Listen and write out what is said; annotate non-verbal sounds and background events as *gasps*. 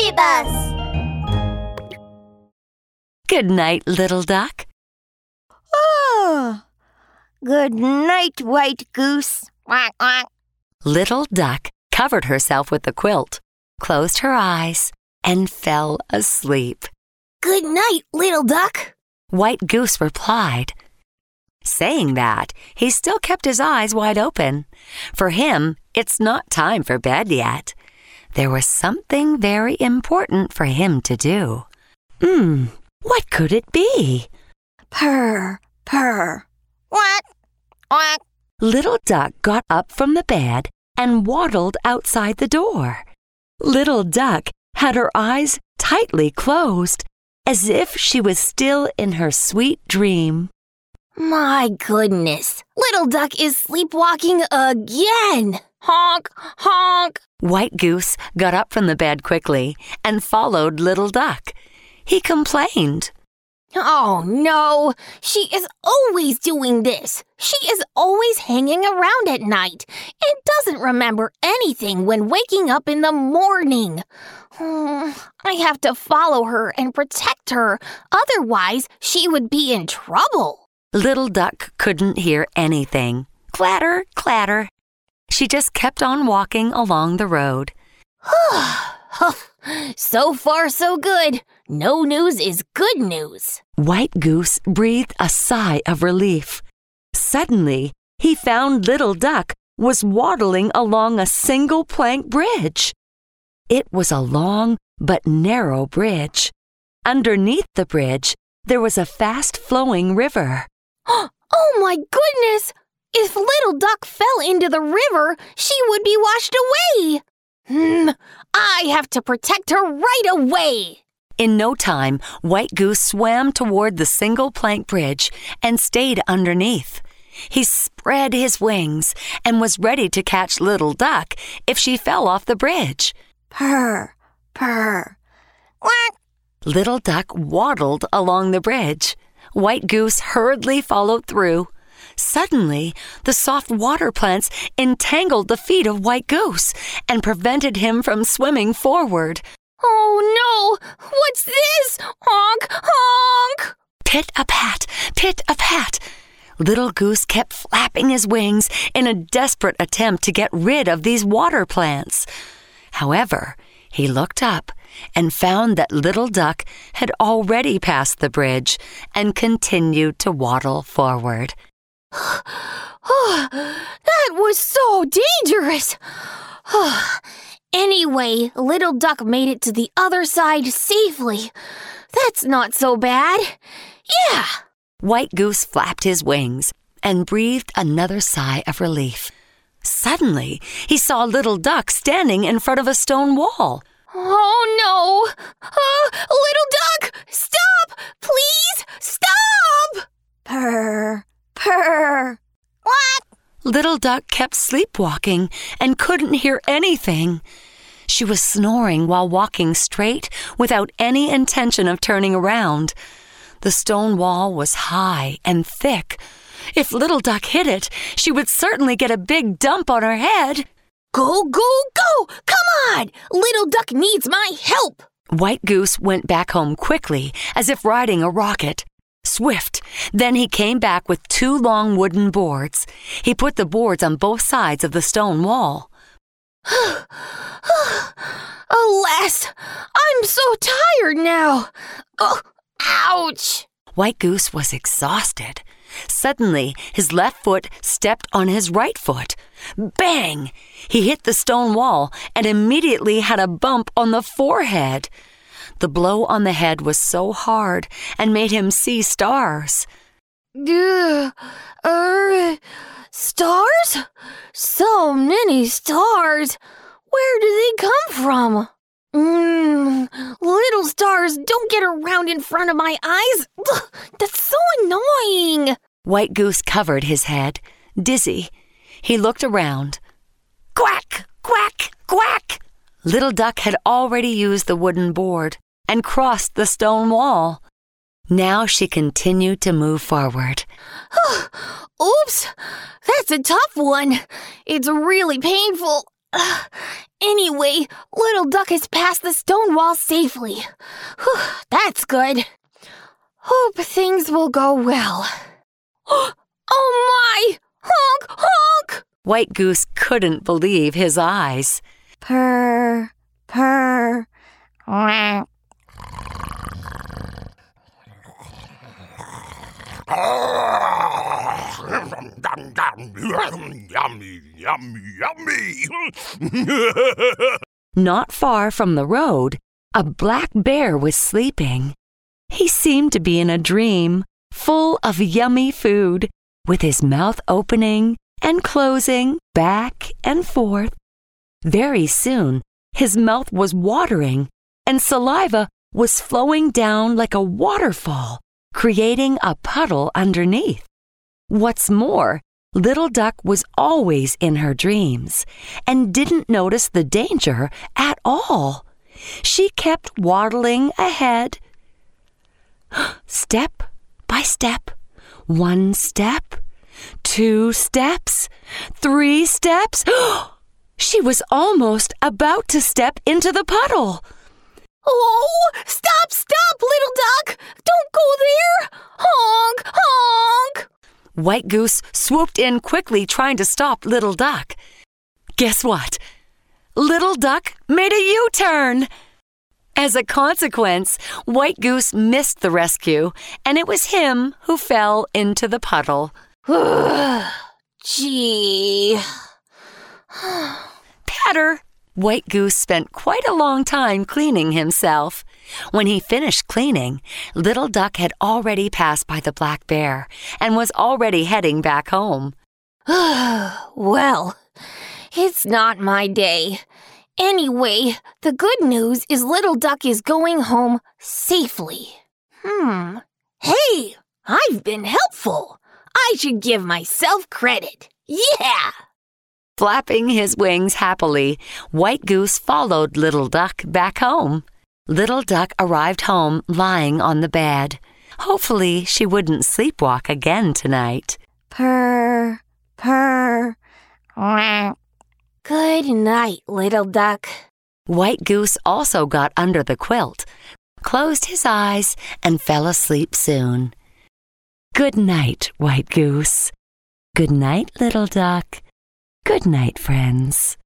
Baby Bus! Good night, little duck. Oh, good night, White Goose. Quack, quack. Little duck covered herself with the quilt, closed her eyes, and fell asleep. Good night, little duck. White Goose replied. Saying that, he still kept his eyes wide open. For him, it's not time for bed yet. There was something very important for him to do. Hmm, what could it be? Purr, purr. What? What? Little Duck got up from the bed and waddled outside the door. Little Duck had her eyes tightly closed, as if she was still in her sweet dream. My goodness. Little duck is sleepwalking again. Honk, honk. White Goose got up from the bed quickly and followed Little Duck. He complained. Oh no, she is always doing this. She is always hanging around at night and doesn't remember anything when waking up in the morning. Hmm, I have to follow her and protect her, otherwise, she would be in trouble. Little Duck couldn't hear anything. Clatter, clatter. She just kept on walking along the road. *sighs* so far, so good. No news is good news. White Goose breathed a sigh of relief. Suddenly, he found Little Duck was waddling along a single plank bridge. It was a long but narrow bridge. Underneath the bridge, there was a fast flowing river. *gasps* Oh my goodness! If Little Duck fell into the river, she would be washed away. Hmm, I have to protect her right away. In no time, White Goose swam toward the single plank bridge and stayed underneath. He spread his wings and was ready to catch Little Duck if she fell off the bridge. Purr, purr. Quack. Little Duck waddled along the bridge. White Goose hurriedly followed through. Suddenly, the soft water plants entangled the feet of White Goose and prevented him from swimming forward. Oh no! What's this? Honk, honk! Pit a pat, pit a pat. Little Goose kept flapping his wings in a desperate attempt to get rid of these water plants. However, he looked up and found that Little Duck had already passed the bridge and continued to waddle forward. *sighs* that was so dangerous. *sighs* anyway, Little Duck made it to the other side safely. That's not so bad. Yeah. White Goose flapped his wings and breathed another sigh of relief. Suddenly, he saw Little Duck standing in front of a stone wall. Oh no! Uh, little duck, stop! Please stop! Purr. Little Duck kept sleepwalking and couldn't hear anything. She was snoring while walking straight without any intention of turning around. The stone wall was high and thick. If Little Duck hit it, she would certainly get a big dump on her head. Go, go, go! Come on! Little Duck needs my help! White Goose went back home quickly, as if riding a rocket. Swift. Then he came back with two long wooden boards. He put the boards on both sides of the stone wall. *gasps* Alas, I'm so tired now. Oh, ouch! White Goose was exhausted. Suddenly, his left foot stepped on his right foot. Bang! He hit the stone wall and immediately had a bump on the forehead. The blow on the head was so hard and made him see stars. Ugh, er, stars? So many stars. Where do they come from? Mmm, little stars don't get around in front of my eyes. Ugh, that's so annoying. White Goose covered his head, dizzy. He looked around. Quack, quack, quack! Little Duck had already used the wooden board and crossed the stone wall. Now she continued to move forward. *sighs* Oops, that's a tough one. It's really painful. *sighs* Anyway, Little Duck has passed the stone wall safely. *sighs* Whew, that's good. Hope things will go well. *gasps* oh my! Honk, honk! White Goose couldn't believe his eyes. Purr, purr. Yummy, yummy, yummy. Not far from the road, a black bear was sleeping. He seemed to be in a dream, full of yummy food, with his mouth opening and closing back and forth. Very soon, his mouth was watering, and saliva was flowing down like a waterfall, creating a puddle underneath. What's more, Little Duck was always in her dreams and didn't notice the danger at all. She kept waddling ahead, *gasps* step by step, one step, two steps, three steps. *gasps* Oh, she was almost about to step into the puddle. Oh, stop, stop, Little Duck! Don't go there! Honk, honk! White Goose swooped in quickly, trying to stop Little Duck. Guess what? Little Duck made a U turn. As a consequence, White Goose missed the rescue, and it was him who fell into the puddle. Gee. Patter! White Goose spent quite a long time cleaning himself. When he finished cleaning, Little Duck had already passed by the black bear and was already heading back home. *sighs* well, it's not my day. Anyway, the good news is Little Duck is going home safely. Hmm. Hey, I've been helpful. I should give myself credit. Yeah! Flapping his wings happily, White Goose followed Little Duck back home. Little Duck arrived home lying on the bed. Hopefully, she wouldn't sleepwalk again tonight. Purr, purr. Quack. Good night, Little Duck. White Goose also got under the quilt, closed his eyes, and fell asleep soon. Good night, White Goose. Good night, Little Duck. Good night, friends.